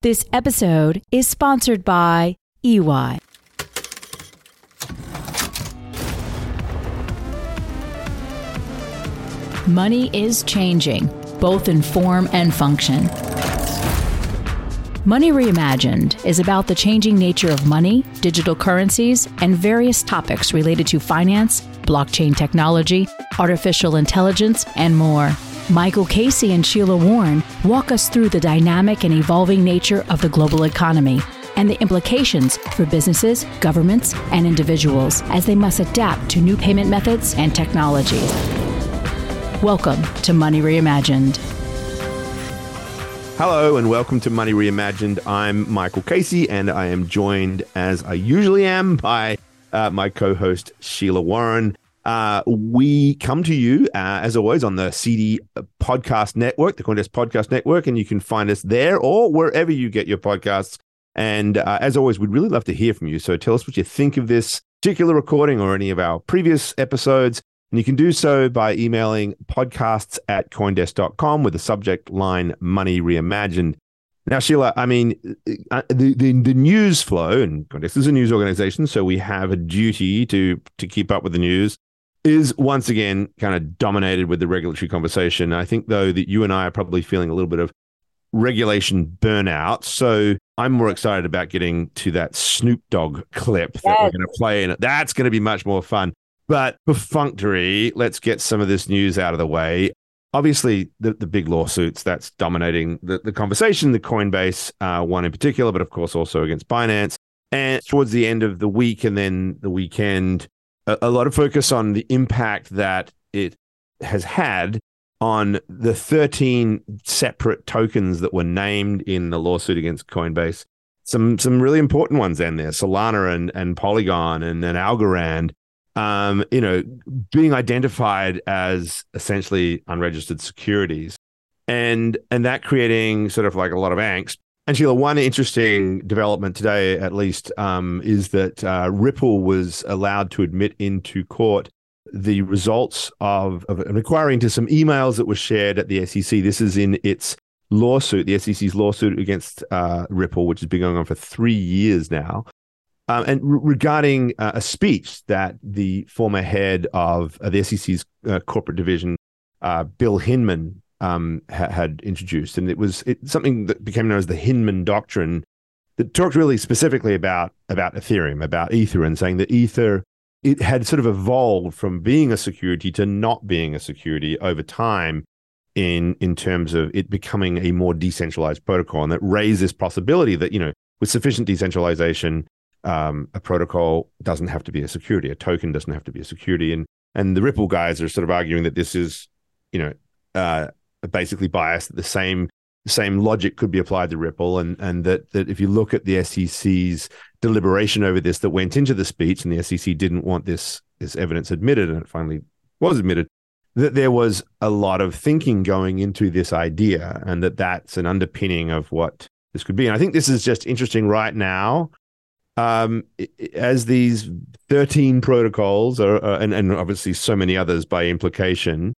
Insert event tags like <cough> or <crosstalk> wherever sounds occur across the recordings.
This episode is sponsored by EY. Money is changing, both in form and function. Money Reimagined is about the changing nature of money, digital currencies, and various topics related to finance, blockchain technology, artificial intelligence, and more. Michael Casey and Sheila Warren walk us through the dynamic and evolving nature of the global economy and the implications for businesses, governments, and individuals as they must adapt to new payment methods and technologies. Welcome to Money Reimagined. Hello and welcome to Money Reimagined. I'm Michael Casey and I am joined, as I usually am, by uh, my co host, Sheila Warren. Uh, we come to you, uh, as always, on the CD Podcast Network, the Coindesk Podcast Network, and you can find us there or wherever you get your podcasts. And uh, as always, we'd really love to hear from you. So tell us what you think of this particular recording or any of our previous episodes. And you can do so by emailing podcasts at coindesk.com with the subject line Money Reimagined. Now, Sheila, I mean, uh, the, the, the news flow, and Coindesk is a news organization, so we have a duty to to keep up with the news is once again kind of dominated with the regulatory conversation. I think, though, that you and I are probably feeling a little bit of regulation burnout. So I'm more excited about getting to that Snoop Dogg clip that yes. we're going to play in it. That's going to be much more fun. But perfunctory, let's get some of this news out of the way. Obviously, the, the big lawsuits that's dominating the, the conversation, the Coinbase uh, one in particular, but of course also against Binance. And towards the end of the week and then the weekend, a, a lot of focus on the impact that it has had on the 13 separate tokens that were named in the lawsuit against Coinbase. Some some really important ones in there, Solana and, and Polygon and, and Algorand, um, you know, being identified as essentially unregistered securities. And and that creating sort of like a lot of angst and Sheila, one interesting development today, at least, um, is that uh, Ripple was allowed to admit into court the results of, of an inquiry into some emails that were shared at the SEC. This is in its lawsuit, the SEC's lawsuit against uh, Ripple, which has been going on for three years now. Um, and re- regarding uh, a speech that the former head of the SEC's uh, corporate division, uh, Bill Hinman, um, ha- had introduced, and it was it, something that became known as the Hinman Doctrine, that talked really specifically about about Ethereum, about Ether, and saying that Ether it had sort of evolved from being a security to not being a security over time in in terms of it becoming a more decentralized protocol, and that raised this possibility that you know with sufficient decentralization, um, a protocol doesn't have to be a security, a token doesn't have to be a security, and and the Ripple guys are sort of arguing that this is you know uh, basically biased. That the same same logic could be applied to Ripple, and and that that if you look at the SEC's deliberation over this that went into the speech, and the SEC didn't want this this evidence admitted, and it finally was admitted, that there was a lot of thinking going into this idea, and that that's an underpinning of what this could be. And I think this is just interesting right now. Um, as these 13 protocols are, uh, and, and obviously so many others by implication,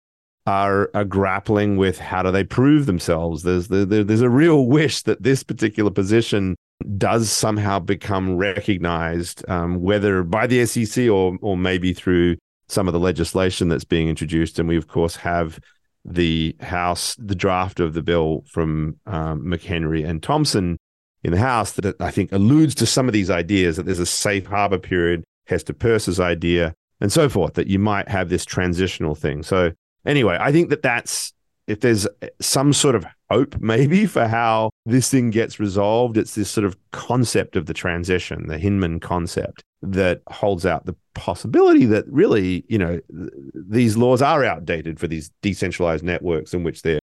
are, are grappling with how do they prove themselves. There's the, there's a real wish that this particular position does somehow become recognized, um, whether by the SEC or or maybe through some of the legislation that's being introduced. And we of course have the House, the draft of the bill from um, McHenry and Thompson in the House that I think alludes to some of these ideas that there's a safe harbor period, Hester Peirce's idea, and so forth, that you might have this transitional thing. So, anyway, I think that that's if there's some sort of hope <laughs> maybe for how this thing gets resolved, it's this sort of concept of the transition, the Hinman concept that holds out the possibility that really, you know, th- these laws are outdated for these decentralized networks in which there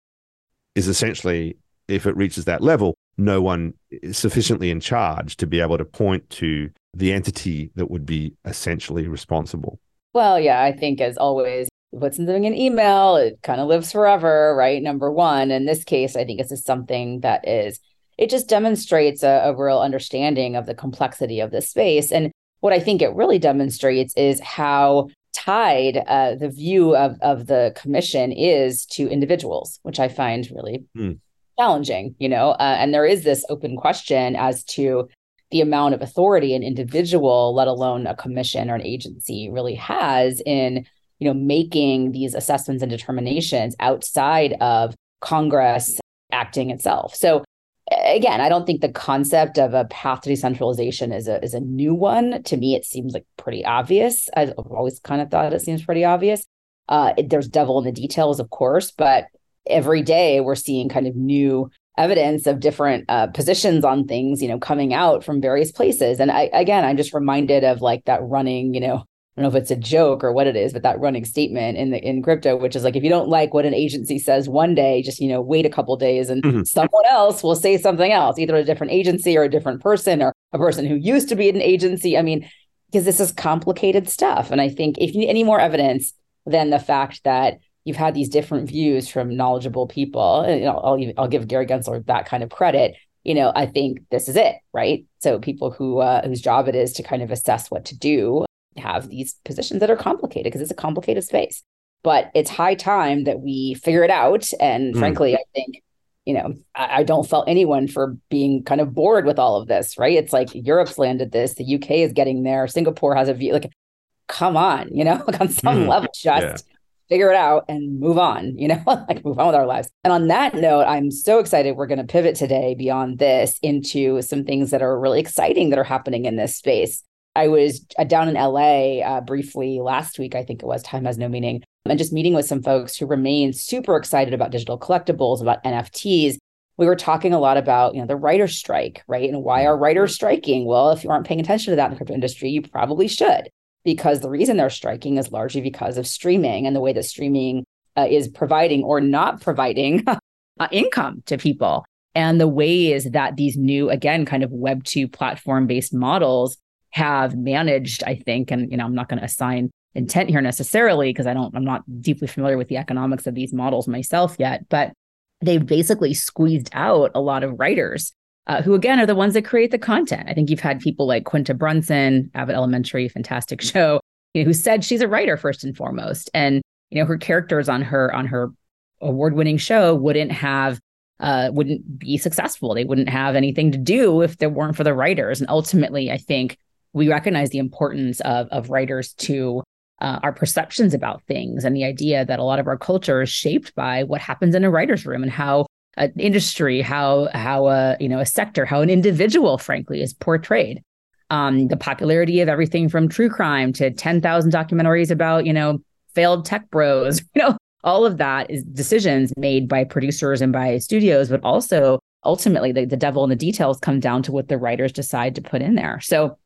is essentially, if it reaches that level, no one is sufficiently in charge to be able to point to the entity that would be essentially responsible. Well, yeah, I think as always, you put something in email, it kind of lives forever, right? Number one. In this case, I think this is something that is, it just demonstrates a, a real understanding of the complexity of this space. And what I think it really demonstrates is how tied uh, the view of, of the commission is to individuals, which I find really mm. challenging, you know. Uh, and there is this open question as to the amount of authority an individual, let alone a commission or an agency, really has in you know making these assessments and determinations outside of Congress acting itself. So again, I don't think the concept of a path to decentralization is a is a new one. To me, it seems like pretty obvious. I've always kind of thought it seems pretty obvious. Uh, it, there's devil in the details, of course, but every day we're seeing kind of new evidence of different uh, positions on things, you know, coming out from various places. And I, again, I'm just reminded of like that running, you know, I don't know if it's a joke or what it is, but that running statement in the in crypto, which is like if you don't like what an agency says one day, just you know wait a couple days and mm-hmm. someone else will say something else, either a different agency or a different person or a person who used to be an agency. I mean, because this is complicated stuff, and I think if you need any more evidence than the fact that you've had these different views from knowledgeable people, and, know, I'll I'll give Gary Gensler that kind of credit. You know, I think this is it, right? So people who uh, whose job it is to kind of assess what to do have these positions that are complicated because it's a complicated space. But it's high time that we figure it out. And mm. frankly, I think, you know, I, I, don't fault anyone for being kind of bored with all of this, right? It's like Europe's landed this, the UK is getting there, Singapore has a view. Like, come on, you know, like <laughs> on some mm. level, just yeah. figure it out and move on, you know, <laughs> like move on with our lives. And on that note, I'm so excited we're going to pivot today beyond this into some things that are really exciting that are happening in this space. I was uh, down in LA uh, briefly last week, I think it was, time has no meaning, and just meeting with some folks who remain super excited about digital collectibles, about NFTs. We were talking a lot about, you know, the writer strike, right? And why are writers striking? Well, if you aren't paying attention to that in the crypto industry, you probably should, because the reason they're striking is largely because of streaming and the way that streaming uh, is providing or not providing <laughs> uh, income to people. And the ways that these new, again, kind of Web 2 platform based models have managed, I think, and you know, I'm not going to assign intent here necessarily because I don't, I'm not deeply familiar with the economics of these models myself yet, but they've basically squeezed out a lot of writers uh, who again are the ones that create the content. I think you've had people like Quinta Brunson, Abbott Elementary, fantastic <laughs> show, you know, who said she's a writer first and foremost, and you know her characters on her on her award-winning show wouldn't have uh, wouldn't be successful. They wouldn't have anything to do if there weren't for the writers. And ultimately, I think we recognize the importance of, of writers to uh, our perceptions about things and the idea that a lot of our culture is shaped by what happens in a writer's room and how an industry, how how a you know a sector, how an individual, frankly, is portrayed. Um, the popularity of everything from true crime to ten thousand documentaries about you know failed tech bros, <laughs> you know, all of that is decisions made by producers and by studios, but also ultimately the, the devil in the details come down to what the writers decide to put in there. So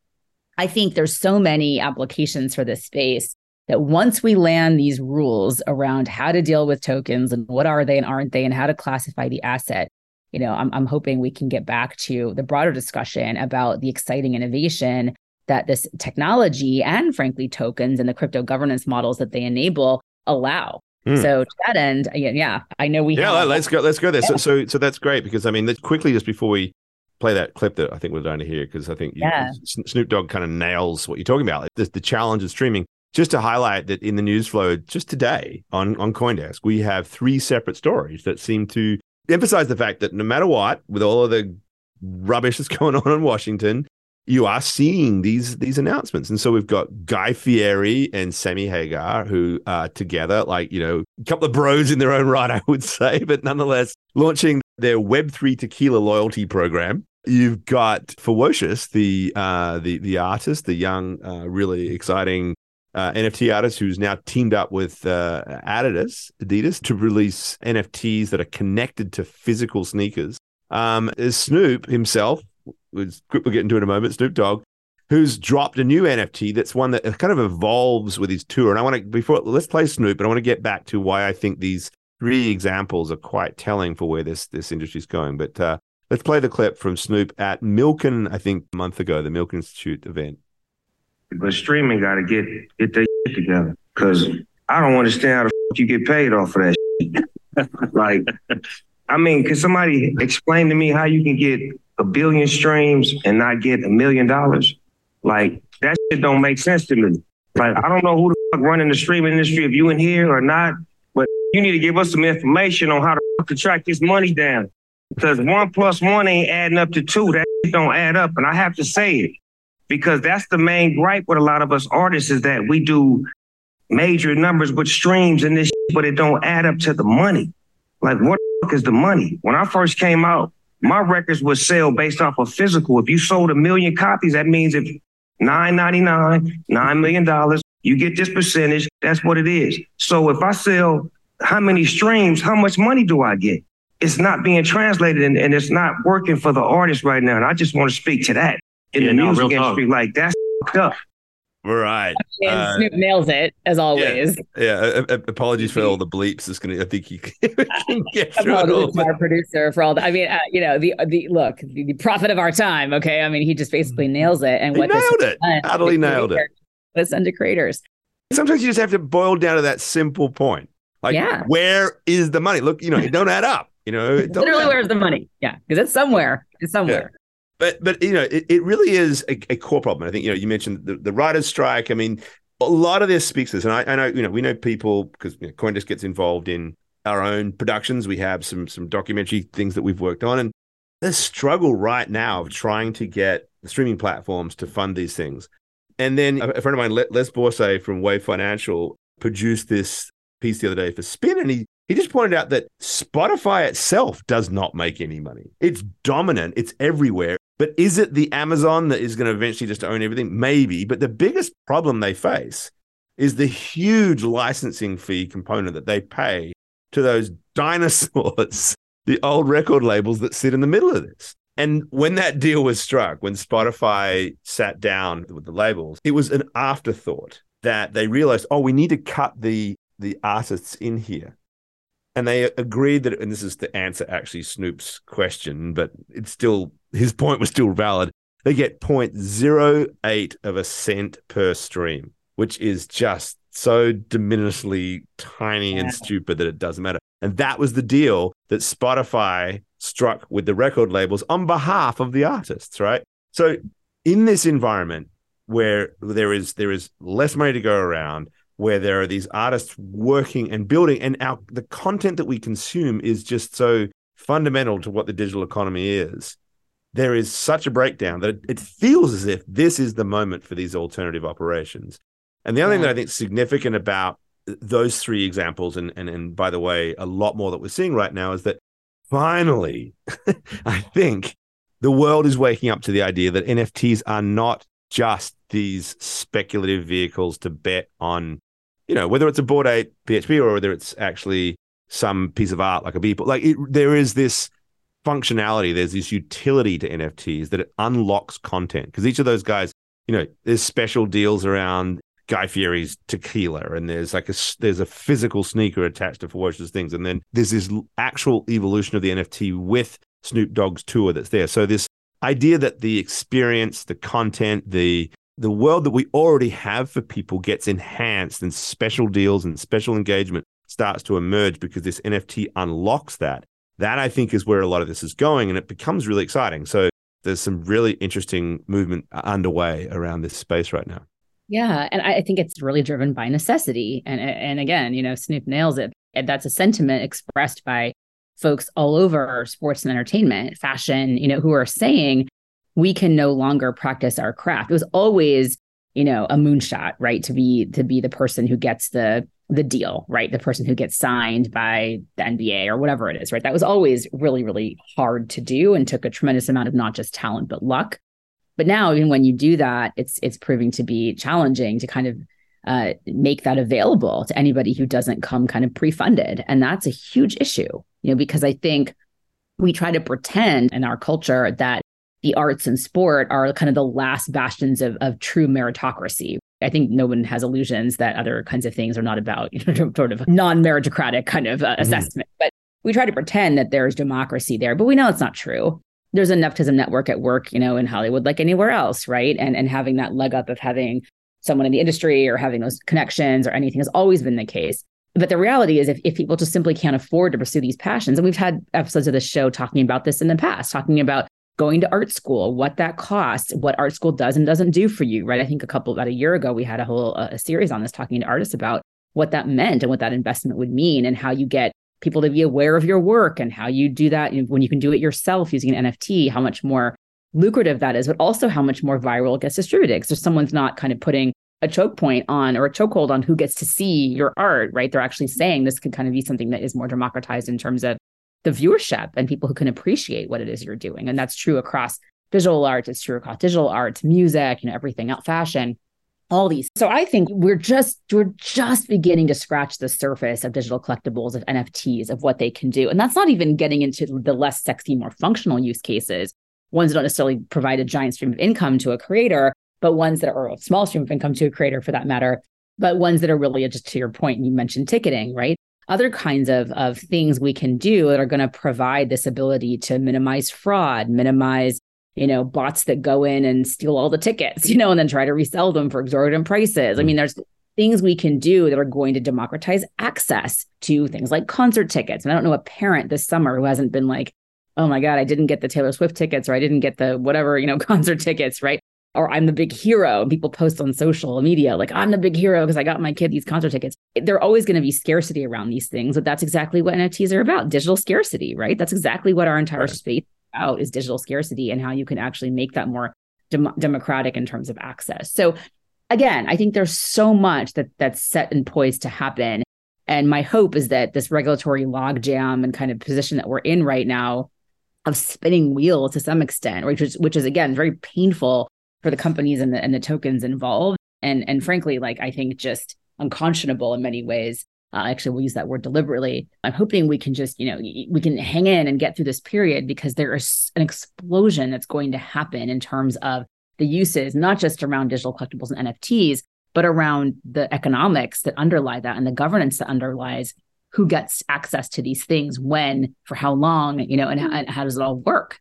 I think there's so many applications for this space that once we land these rules around how to deal with tokens and what are they and aren't they and how to classify the asset, you know, I'm, I'm hoping we can get back to the broader discussion about the exciting innovation that this technology and frankly tokens and the crypto governance models that they enable allow. Mm. So to that end, yeah, I know we. Yeah, have- let's go. Let's go there. Yeah. So, so, so that's great because I mean, quickly just before we play that clip that I think we're going to hear because I think yeah. you, Snoop Dogg kind of nails what you're talking about. The, the challenge of streaming. Just to highlight that in the news flow just today on, on Coindesk, we have three separate stories that seem to emphasize the fact that no matter what, with all of the rubbish that's <laughs> going on in Washington, you are seeing these these announcements. And so we've got Guy Fieri and Sammy Hagar who are together, like, you know, a couple of bros in their own right, I would <laughs> say, but nonetheless launching their Web3 tequila loyalty program You've got Fewocious, the uh, the the artist, the young, uh, really exciting uh, NFT artist who's now teamed up with uh, Adidas, Adidas, to release NFTs that are connected to physical sneakers. Um, Snoop himself, which we'll get into in a moment, Snoop Dogg, who's dropped a new NFT that's one that kind of evolves with his tour. And I want to before let's play Snoop, but I want to get back to why I think these three examples are quite telling for where this this industry is going. But uh, let's play the clip from Snoop at Milken, I think, a month ago, the Milken Institute event. But streaming got to get get their shit together because I don't understand how the f- you get paid off of that. <laughs> Like, I mean, can somebody explain to me how you can get a billion streams and not get a million dollars? Like, that shit don't make sense to me. Like, I don't know who the fuck running the streaming industry, if you in here or not, but you need to give us some information on how to fuck to track this money down. Because one plus one ain't adding up to two. That don't add up. And I have to say it because that's the main gripe with a lot of us artists is that we do major numbers with streams and this, shit, but it don't add up to the money. Like, what the is the money? When I first came out, my records would sell based off of physical. If you sold a million copies, that means if nine ninety nine, nine million dollars, you get this percentage. That's what it is. So if I sell how many streams, how much money do I get? It's not being translated and, and it's not working for the artist right now. And I just want to speak to that in yeah, the no, music industry. Talk. Like that's up. Right. And uh, Snoop nails it as always. Yeah. yeah. Uh, apologies for all the bleeps. It's gonna. I think you can <laughs> get <laughs> through it all. Our producer for all that. I mean, uh, you know, the the look, the, the, prophet of our time. Okay. I mean, he just basically mm-hmm. nails it. And he what nailed it. Utterly nailed it. Let's send to creators. Sometimes you just have to boil down to that simple point. Like, yeah. where is the money? Look, you know, it don't add up. You know, literally, where's the money? Yeah, because it's somewhere. It's somewhere. Yeah but but you know it, it really is a, a, core problem. I think you know you mentioned the, the writers strike. I mean a lot of this speaks to this. And i, I know you know we know people because you know, coindesk gets involved in our own productions. We have some some documentary things that we've worked on. And the struggle right now of trying to get streaming platforms to fund these things. And then a, friend of mine les Borsai from wave financial produced this piece the other day for spin. And he he just pointed out that Spotify itself does not make any money. It's dominant, it's everywhere. But is it the Amazon that is going to eventually just own everything? Maybe. But the biggest problem they face is the huge licensing fee component that they pay to those dinosaurs, <laughs> the old record labels that sit in the middle of this. And when that deal was struck, when Spotify sat down with the labels, it was an afterthought that they realized, oh, we need to cut the the artists in here and they agreed that, and this is to answer actually Snoop's question, but it's still his point was still valid. They get 0.08 of a cent per stream, which is just so diminishingly tiny yeah. and stupid that it doesn't matter. And that was the deal that Spotify struck with the record labels on behalf of the artists, right? So in this environment where there is there is less money to go around, where there are these artists working and building and our the content that we consume is just so fundamental to what the digital economy is there is such a breakdown that it, feels as if this is the moment for these alternative operations and the other yeah. thing that i think is significant about those three examples and, and and by the way a lot more that we're seeing right now is that finally <laughs> i think the world is waking up to the idea that nfts are not just these speculative vehicles to bet on you know, whether it's a Bored Ape PFP or whether it's actually some piece of art like a Beeple, like it, there is this functionality, there's this utility to NFTs that it unlocks content because each of those guys, you know, there's special deals around Guy Fieri's tequila, and there's like a there's a physical sneaker attached to Fewocious things, and then there's this actual evolution of the NFT with Snoop Dogg's tour that's there. So this idea that the experience, the content, the the world that we already have for people gets enhanced and special deals and special engagement starts to emerge because this NFT unlocks that. That I think is where a lot of this is going and it becomes really exciting. So there's some really interesting movement underway around this space right now. Yeah, and I think it's really driven by necessity. And and again, you know, Snoop nails it. And that's a sentiment expressed by folks all over sports and entertainment, fashion, you know, who are saying we can no longer practice our craft. It was always you know, a moonshot, right? To be to be the person who gets the the deal, right? The person who gets signed by the NBA or whatever it is, right? That was always really, really hard to do and took a tremendous amount of not just talent but luck. But now, even when you do that, it's it's proving to be challenging to kind of uh, make that available to anybody who doesn't come kind of pre-funded, and that's a huge issue, you know, because I think we try to pretend in our culture that the arts and sport are kind of the last bastions of, of true meritocracy. I think no one has illusions that other kinds of things are not about you know, <laughs> sort of non-meritocratic kind of uh, mm-hmm. assessment. But we try to pretend that there's democracy there, but we know it's not true. There's a nepotism network at work, you know, in Hollywood, like anywhere else, right? And and having that leg up of having someone in the industry or having those connections or anything has always been the case. But the reality is, if, if people just simply can't afford to pursue these passions, and we've had episodes of the show talking about this in the past, talking about going to art school, what that costs, what art school does and doesn't do for you, right? I think a couple about a year ago we had a whole uh, a series on this talking to artists about what that meant and what that investment would mean and how you get people to be aware of your work and how you do that when you can do it yourself using an NFT, how much more lucrative that is, but also how much more viral it gets distributed. Because if someone's not kind of putting a choke point on or a chokehold on who gets to see your art, right? They're actually saying this could kind of be something that is more democratized in terms of the viewership and people who can appreciate what it is you're doing. And that's true across visual arts, it's true across digital arts, music, you know, everything else, fashion, all these. So I think we're just we're just beginning to scratch the surface of digital collectibles, of NFTs, of what they can do. And that's not even getting into the less sexy, more functional use cases, ones that don't necessarily provide a giant stream of income to a creator, but ones that are a small stream of income to a creator for that matter, but ones that are really just to your point, you mentioned ticketing, right? Other kinds of, of things we can do that are going to provide this ability to minimize fraud, minimize, you know, bots that go in and steal all the tickets, <laughs> you know, and then try to resell them for exorbitant prices. I mean, mm-hmm. there's things we can do that are going to democratize access to things like concert tickets. And I don't know a parent this summer who hasn't been like, oh my God, I didn't get the Taylor Swift tickets or I didn't get the whatever, you know, <laughs> concert tickets, right? Or I'm the big hero. And people post on social media, like, I'm the big hero because I got my kid these concert tickets. There are always going to be scarcity around these things, but that's exactly what NFTs are about digital scarcity, right? That's exactly what our entire right. space out is digital scarcity and how you can actually make that more dem- democratic in terms of access. So, again, I think there's so much that that's set and poised to happen. And my hope is that this regulatory logjam and kind of position that we're in right now of spinning wheels to some extent, which is which is again very painful for the companies and the and the tokens involved. And and frankly like i think just unconscionable in many ways. Uh, actually we'll use that word deliberately. I'm hoping we can just you know we can hang in and get through this period because there is an explosion that's going to happen in terms of the uses not just around digital collectibles and nfts but around the economics that underlie that and the governance that underlies who gets access to these things when for how long you know and and how does it all work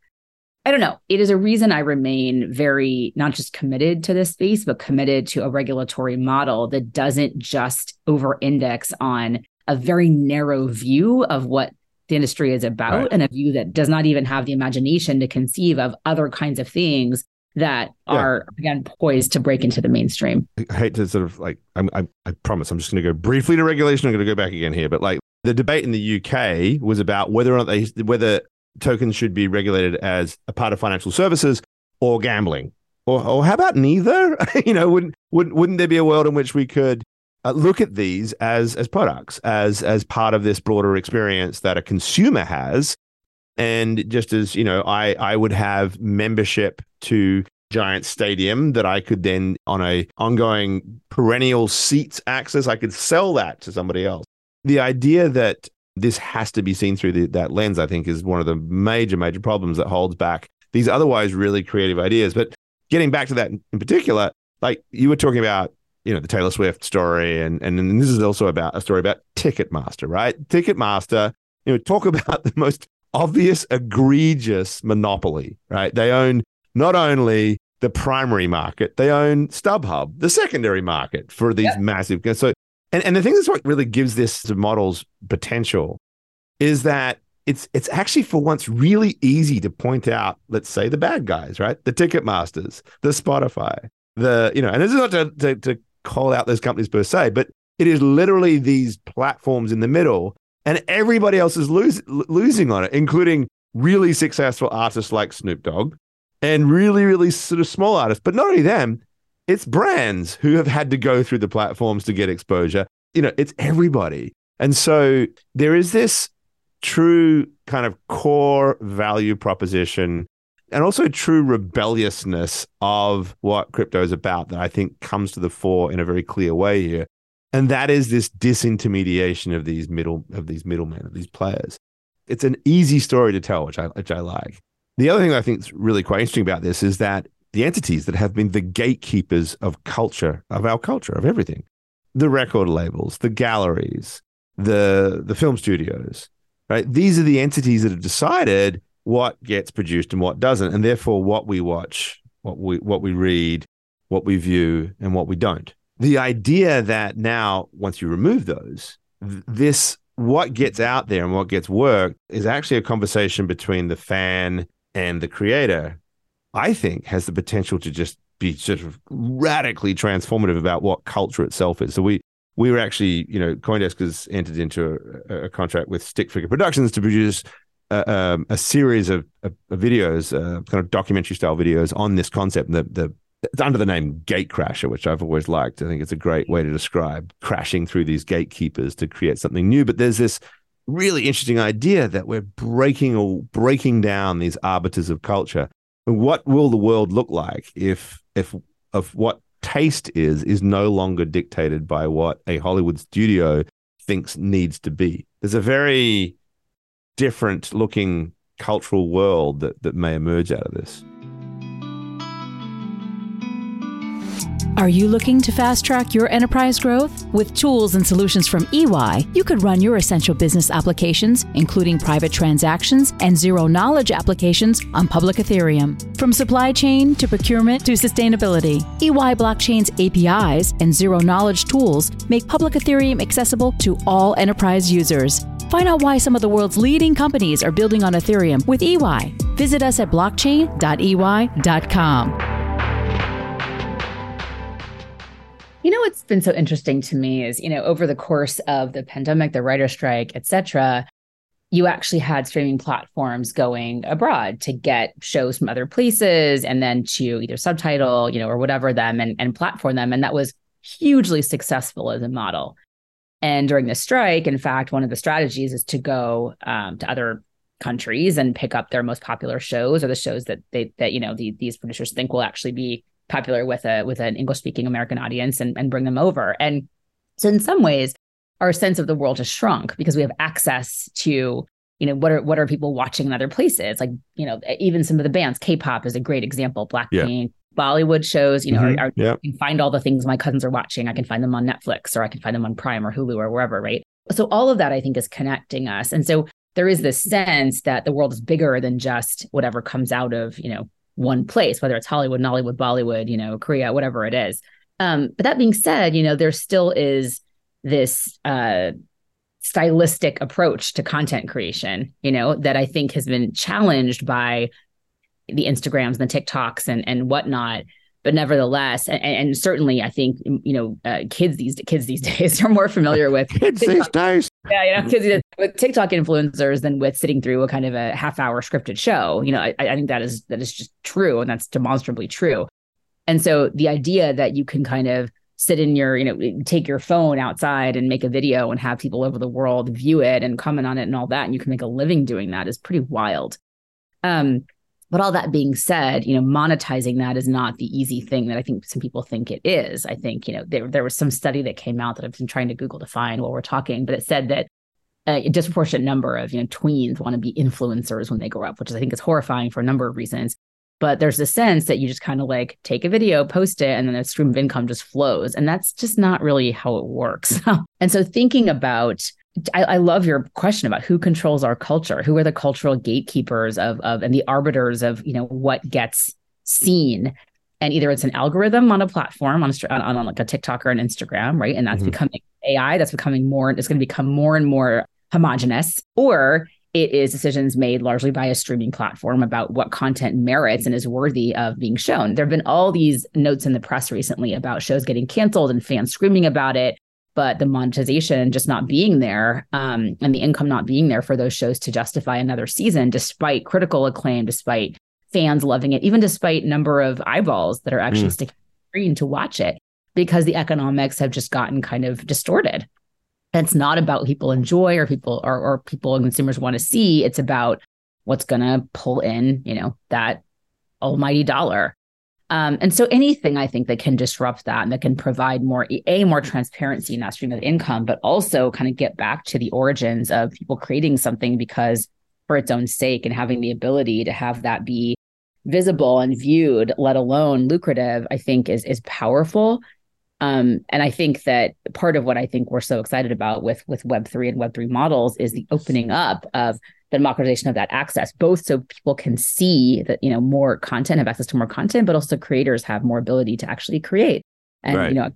I don't know. It is a reason I remain very not just committed to this space, but committed to a regulatory model that doesn't just over index on a very narrow view of what the industry is about right. and a view that does not even have the imagination to conceive of other kinds of things that yeah. are again poised to break into the mainstream. I hate to sort of like I'm, I, I promise I'm just going to go briefly to regulation. I'm going to go back again here, but like the debate in the UK was about whether or not they whether tokens should be regulated as a part of financial services or gambling. Or, or how about neither? <laughs> you know, wouldn't, wouldn't, wouldn't there be a world in which we could uh, look at these as, as products, as, as part of this broader experience that a consumer has? And just as, you know, I, I would have membership to giant stadium that I could then on a ongoing perennial seats access, I could sell that to somebody else. The idea that this has to be seen through the, that lens, I think, is one of the major, major problems that holds back these otherwise really creative ideas. But getting back to that in particular, like you were talking about, you know, the Taylor Swift story, and and this is also about a story about Ticketmaster, right? Ticketmaster, you know, talk <laughs> about the most obvious, egregious monopoly, right? They own not only the primary market, they own StubHub, the secondary market for these yep. massive. So and, and the thing that's what really gives this model's potential is that it's it's actually for once really easy to point out, let's say, the bad guys, right? The Ticketmasters, the Spotify, the you know, and this is not to, to, to call out those companies per se, but it is literally these platforms in the middle, and everybody else is lose, losing on it, including really successful artists like Snoop Dogg and really, really sort of small artists. But not only them, it's brands who have had to go through the platforms to get exposure. You know, it's everybody. And so there is this true kind of core value proposition and also true rebelliousness of what crypto is about that I think comes to the fore in a very clear way here. And that is this disintermediation of these middle of these middlemen, of these players. It's an easy story to tell, which I which I like. The other thing I think is really quite interesting about this is that the entities that have been the gatekeepers of culture, of our culture, of everything, the record labels, the galleries, the the film studios, right? These are the entities that have decided what gets produced and what doesn't, and therefore what we watch, what we what we read, what we view, and what we don't. The idea that now, once you remove those, this what gets out there and what gets worked is actually a conversation between the fan and the creator. I think has the potential to just be sort of radically transformative about what culture itself is. So we we were actually, you know, CoinDesk has entered into a, a contract with Stick Figure Productions to produce a, um, a series of, of, of videos, uh, kind of documentary style videos on this concept. The the under the name Gatecrasher, which I've always liked. I think it's a great way to describe crashing through these gatekeepers to create something new. But there's this really interesting idea that we're breaking or breaking down these arbiters of culture. What will the world look like if if of what taste is is no longer dictated by what a Hollywood studio thinks needs to be. There's a very different looking cultural world that, that may emerge out of this. Are you looking to fast track your enterprise growth? With tools and solutions from EY, you could run your essential business applications, including private transactions and zero knowledge applications, on public Ethereum. From supply chain to procurement to sustainability, EY Blockchain's APIs and zero knowledge tools make public Ethereum accessible to all enterprise users. Find out why some of the world's leading companies are building on Ethereum with EY. Visit us at blockchain.ey.com. You know what's been so interesting to me is, you know, over the course of the pandemic, the writer strike, et cetera, you actually had streaming platforms going abroad to get shows from other places and then to either subtitle, you know, or whatever them and, and platform them. And that was hugely successful as a model. And during the strike, in fact, one of the strategies is to go um, to other countries and pick up their most popular shows or the shows that they that you know the, these producers think will actually be popular with a with an English speaking American audience and, and bring them over. And so in some ways, our sense of the world has shrunk because we have access to you know what are what are people watching in other places like you know even some of the bands k-pop is a great example blackpink yeah. bollywood shows you know mm-hmm. are, are, yeah. you can find all the things my cousins are watching i can find them on netflix or i can find them on prime or hulu or wherever right so all of that i think is connecting us and so there is this sense that the world is bigger than just whatever comes out of you know one place, whether it's Hollywood, Nollywood, Bollywood, you know, Korea, whatever it is. Um, but that being said, you know, there still is this uh, stylistic approach to content creation, you know, that I think has been challenged by the Instagrams and the TikToks and and whatnot but nevertheless, and, and, certainly, I think you know, uh, kids these kids these <laughs> days are more familiar with <laughs> kids these days. Yeah, you know, kids with TikTok influencers than with sitting through a kind of a half hour scripted show. You know, I, I think that is that is just true, and that's demonstrably true. And so, the idea that you can kind of sit in your, you know, take your phone outside and make a video and have people over the world view it and comment on it and all that, and you can make a living doing that is pretty wild. Um, but all that being said, you know, monetizing that is not the easy thing that I think some people think it is. I think, you know, there, there was some study that came out that I've been trying to Google to find while we're talking, but it said that a disproportionate number of, you know, tweens want to be influencers when they grow up, which I think is horrifying for a number of reasons. But there's a sense that you just kind of like take a video, post it, and then a stream of income just flows. And that's just not really how it works. <laughs> and so thinking about I, I, love your question about who controls our culture, who are the cultural gatekeepers of of and the arbiters of you know what gets seen, and either it's an algorithm on a platform on a, on, on like a TikTok or an Instagram, right, and that's mm-hmm. becoming AI, that's becoming more, it's going to become more and more homogenous, or it is decisions made largely by a streaming platform about what content merits and is worthy of being shown. There have been all these notes in the press recently about shows getting canceled and fans screaming about it but the monetization just not being there um, and the income not being there for those shows to justify another season despite critical acclaim despite fans loving it even despite number of eyeballs that are actually mm. sticking screen to watch it because the economics have just gotten kind of distorted. it's not about people enjoy or people or, or people and consumers want to see. It's about what's going to pull in, you know, that almighty dollar. Um, and so anything I think that can disrupt that and that can provide more a more transparency in that stream of income, but also kind of get back to the origins of people creating something because for its own sake and having the ability to have that be visible and viewed, let alone lucrative, I think is is powerful. Um, and I think that part of what I think we're so excited about with with Web three and Web three models is the opening up of the democratization of that access, both so people can see that you know more content, have access to more content, but also creators have more ability to actually create. And right. you know,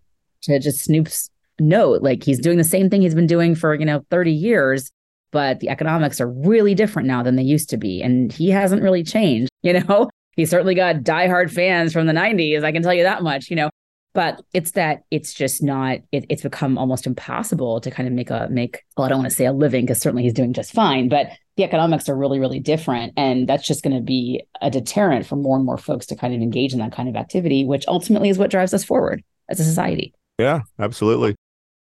to just Snoop's note, like he's doing the same thing he's been doing for you know 30 years, but the economics are really different now than they used to be, and he hasn't really changed. <laughs> You know, he certainly got diehard fans from the 90s. I can tell you that much. You know, but it's that it's just not it, it's become almost impossible to kind of make a make well i don't want to say a living because certainly he's doing just fine but the economics are really really different and that's just going to be a deterrent for more and more folks to kind of engage in that kind of activity which ultimately is what drives us forward as a society yeah absolutely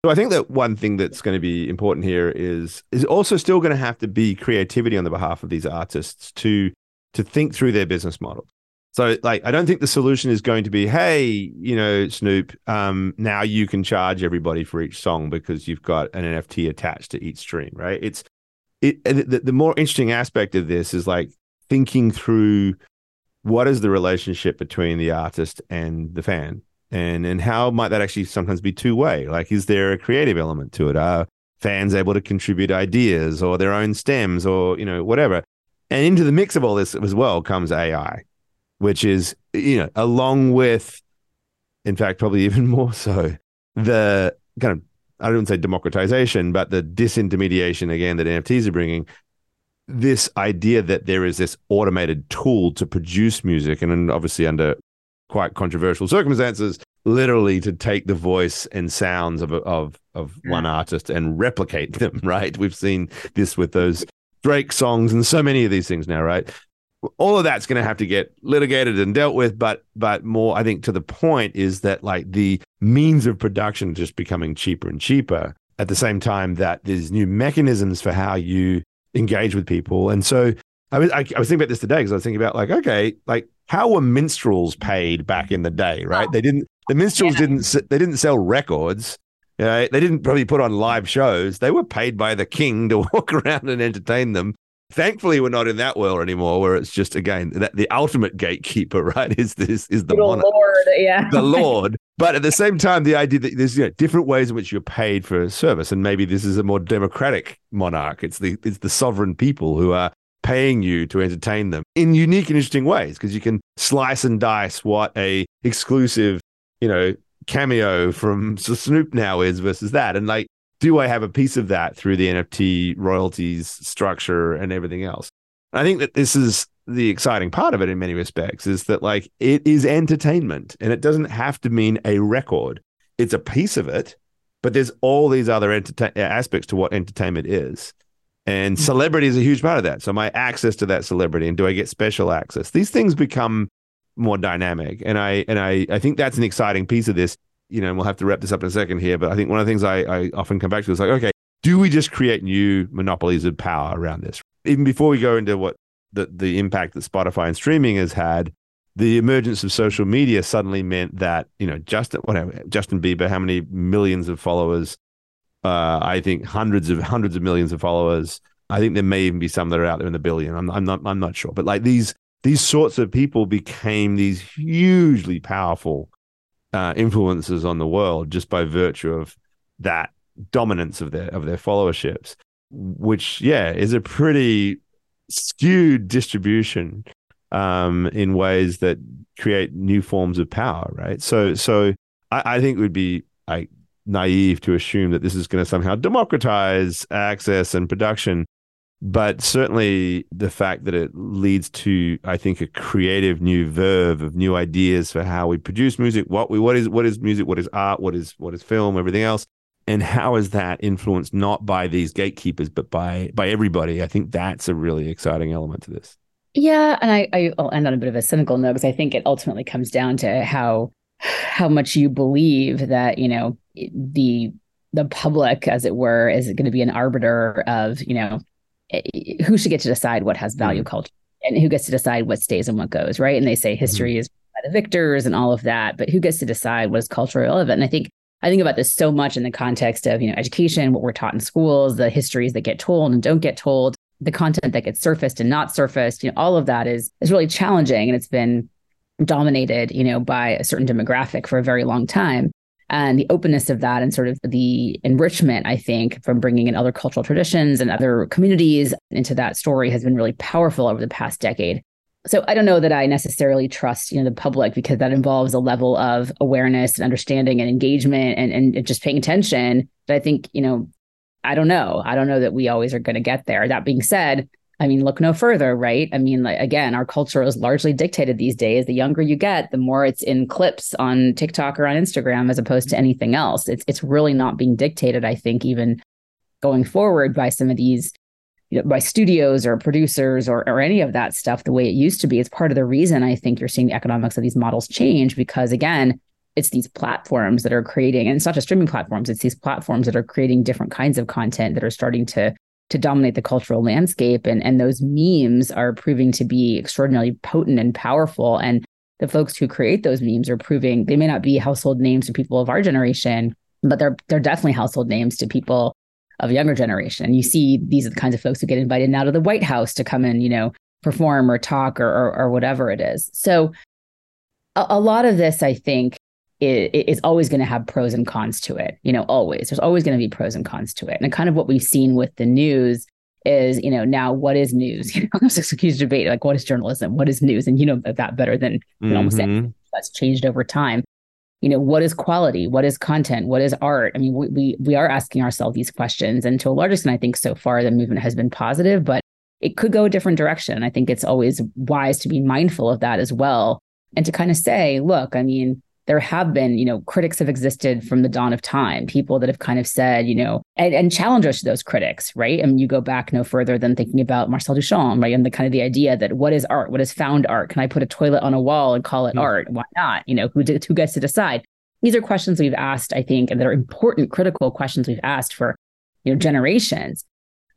so i think that one thing that's going to be important here is is also still going to have to be creativity on the behalf of these artists to to think through their business model. so, like, I don't think the solution is going to be, hey, you know, Snoop, um, now you can charge everybody for each song because you've got an NFT attached to each stream, right? It's it. The, the more interesting aspect of this is like thinking through what is the relationship between the artist and the fan, and and how might that actually sometimes be two way? Like, is there a creative element to it? Are fans able to contribute ideas or their own stems or you know whatever? And into the mix of all this as well comes AI which is, you know, along with, in fact, probably <laughs> even more so, the kind of, I don't even say democratization, but the disintermediation again that NFTs are bringing. This idea that there is this automated tool to produce music, and obviously under quite controversial circumstances, literally to take the voice and sounds of of of yeah. one artist and replicate them. <laughs> Right? We've seen this with those Drake songs and so many of these things now. Right? All of that's going to have to get litigated and dealt with but but more i think to the point is that like the means of production just becoming cheaper and cheaper at the same time that there's new mechanisms for how you engage with people and so i was i, I was thinking about this today because i was thinking about like okay like how were minstrels paid back in the day right oh. they didn't the minstrels yeah. didn't they didn't sell records you know, they didn't probably put on live shows. They were paid by the king to <laughs> walk around and entertain them thankfully we're not in that world anymore where it's just again that the ultimate gatekeeper <laughs> right is this is the lord yeah. The <laughs> lord. But at the same time the idea that there's you know, different ways in which you're paid for a service and maybe this is a more democratic monarch. It's the it's the sovereign people who are paying you to entertain them in unique and interesting ways because you can slice and dice what a exclusive you know cameo from <laughs> Snoop now is versus that. And like do I have a piece of that through the NFT royalties structure and everything else? I think that this is the exciting part of it in many respects is that like it is entertainment and it doesn't have to mean a record. It's a piece of it, but there's all these other entertain- aspects to what entertainment is. And mm. celebrity is a huge part of that. So my access to that celebrity and do I get special access? These things become more dynamic. And I and I I think that's an exciting piece of this you know, and we'll have to wrap this up in a second here, but I think one of the things I, I often come back to is like, okay, do we just create new monopolies of power around this? Even before we go into what the, the impact that Spotify and streaming has had, the emergence of social media suddenly meant that, you know, Justin, whatever, Justin Bieber, how many millions of followers? Uh, I think hundreds of hundreds of millions of followers. I think there may even be some that are out there in the billion. I'm, I'm not, I'm not sure, but like these, these sorts of people became these hugely powerful uh, influences on the world just by virtue of that dominance of their of their followerships, which yeah is a pretty skewed distribution um, in ways that create new forms of power, right? So so I, I think it would be naive to assume that this is going to somehow democratize access and production but certainly the fact that it leads to i think a creative new verve of new ideas for how we produce music what we what is what is music what is art what is what is film everything else. And how is that influenced not by these gatekeepers but by by everybody? I think that's a really exciting element to this. Yeah and i i'll end on a bit of a cynical note because i think it ultimately comes down to how how much you believe that you know the the public, as it were, is going to be an arbiter of you know who should get to decide what has value mm-hmm. culture and who gets to decide what stays and what goes, right? And they say history mm-hmm. is by the victors and all of that, but who gets to decide what is culturally relevant? And I think I think about this so much in the context of, you know, education, what we're taught in schools, the histories that get told and don't get told, the content that gets surfaced and not surfaced, you know, all of that is is really challenging and it's been dominated, you know, by a certain demographic for a very long time. And the openness of that and sort of the enrichment, I think, from bringing in other cultural traditions and other communities into that story has been really powerful over the past decade so I don't know that I necessarily trust, you know, the public because that involves a level of awareness and understanding and engagement and, and just paying attention. But I think, you know, I don't know. I don't know that we always are going to get there. That being said, I mean, look no further, right? I mean, like again, our culture is largely dictated these days. The younger you get, the more it's in clips on TikTok or on Instagram as opposed to anything else. It's it's really not being dictated, I think, even going forward by some of these you know, by studios or producers or, or any of that stuff the way it used to be. It's part of the reason I think you're seeing the economics of these models change because, again, it's these platforms that are creating, and it's not just streaming platforms, it's these platforms that are creating different kinds of content that are starting to to dominate the cultural landscape. And, and those memes are proving to be extraordinarily potent and powerful. And the folks who create those memes are proving they may not be household names to people of our generation, but they're they're definitely household names to people of younger generation. And you see these are the kinds of folks who get invited now to the White House to come and, you know, perform or talk or, or, or whatever it is. So a, a, lot of this, I think, is, is always going to have pros and cons to it. You know, always. There's always going to be pros and cons to it. And kind of what we've seen with the news is, you know, now what is news? <laughs> You know, there's this huge debate like what is journalism? What is news? And you know that better than, mm-hmm. almost anything. That's changed over time you know what is quality what is content what is art i mean we, we we are asking ourselves these questions and to a large extent i think so far the movement has been positive but it could go a different direction i think it's always wise to be mindful of that as well and to kind of say look i mean there have been, you know, critics have existed from the dawn of time, people that have kind of said, you know, and, and challenge us to those critics, right? I mean, you go back no further than thinking about Marcel Duchamp, right? And the kind of the idea that what is art? What is found art? Can I put a toilet on a wall and call it mm. art? Why not? You know, who, who gets to decide? These are questions we've asked, I think, and that are important, critical questions we've asked for, you know, generations.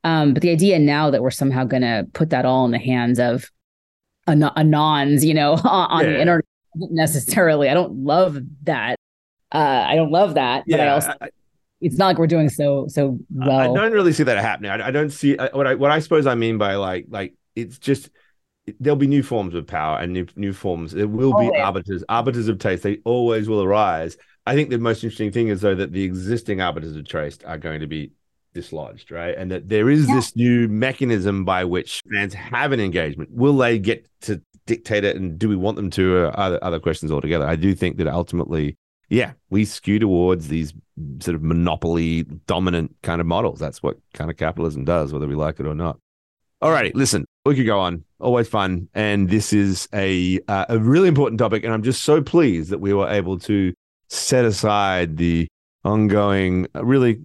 Um, but the idea now that we're somehow going to put that all in the hands of anons, you know, <laughs> on yeah. the internet necessarily. I don't love that. Uh, I don't love that, but yeah, I also I, it's not like we're doing so so well. I don't really see that happening. I, I don't see what I what I suppose I mean by like like it's just there'll be new forms of power and new new forms. There will be arbiters, arbiters of taste. They always will arise. I think the most interesting thing is though that the existing arbiters of taste are going to be dislodged, right? And that there is yeah. this new mechanism by which fans have an engagement. Will they get to dictate it, and do we want them to? Other other questions altogether. I do think that ultimately, yeah, we skew towards these sort of monopoly dominant kind of models. That's what kind of capitalism does, whether we like it or not. All right, listen, we could go on. Always fun, and this is a uh, a really important topic, and I'm just so pleased that we were able to set aside the ongoing, really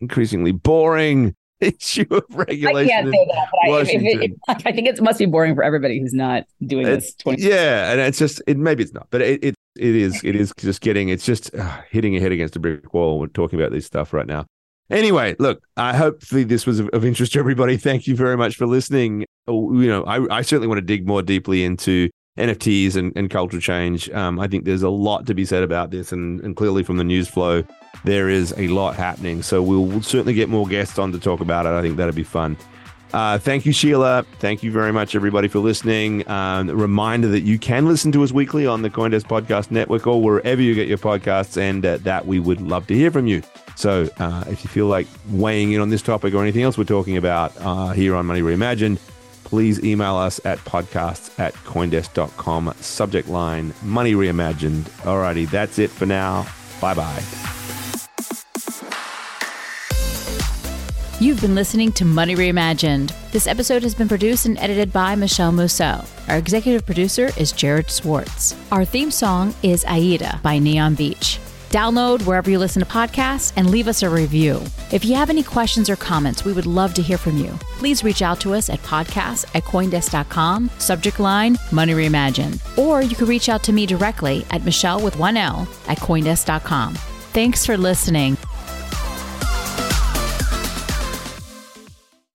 increasingly boring issue of regulation. I can't say that, but I, if, if I, think it must be boring for everybody who's not doing this. 20- yeah, and it's just it maybe it's not, but it it, it is it is just getting it's just uh, hitting your head against a brick wall. We're talking about this stuff right now. Anyway, look, I hopefully this was of, of interest to everybody. Thank you very much for listening. Oh, you know, I, I certainly want to dig more deeply into NFTs and, and cultural change. Um, I think there's a lot to be said about this, and, and clearly from the news flow, there is a lot happening. So we'll, certainly get more guests on to talk about it. I think that'd be fun. Uh, thank you, Sheila. Thank you very much, everybody, for listening. Um, reminder that you can listen to us weekly on the Coindesk Podcast Network or wherever you get your podcasts, and uh, that we would love to hear from you. So uh, if you feel like weighing in on this topic or anything else we're talking about uh, here on Money Reimagined, please email us at podcasts at coindesk.com. Subject line Money Reimagined. Alrighty, that's it for now. Bye bye. You've been listening to Money Reimagined. This episode has been produced and edited by Michele Musso. Our executive producer is Jared Schwartz. Our theme song is Aida by Neon Beach. Download wherever you listen to podcasts and leave us a review. If you have any questions or comments, we would love to hear from you. Please reach out to us at podcast at coindesk.com, subject line Money Reimagined. Or you can reach out to me directly at Michele with one L at coindesk.com. Thanks for listening.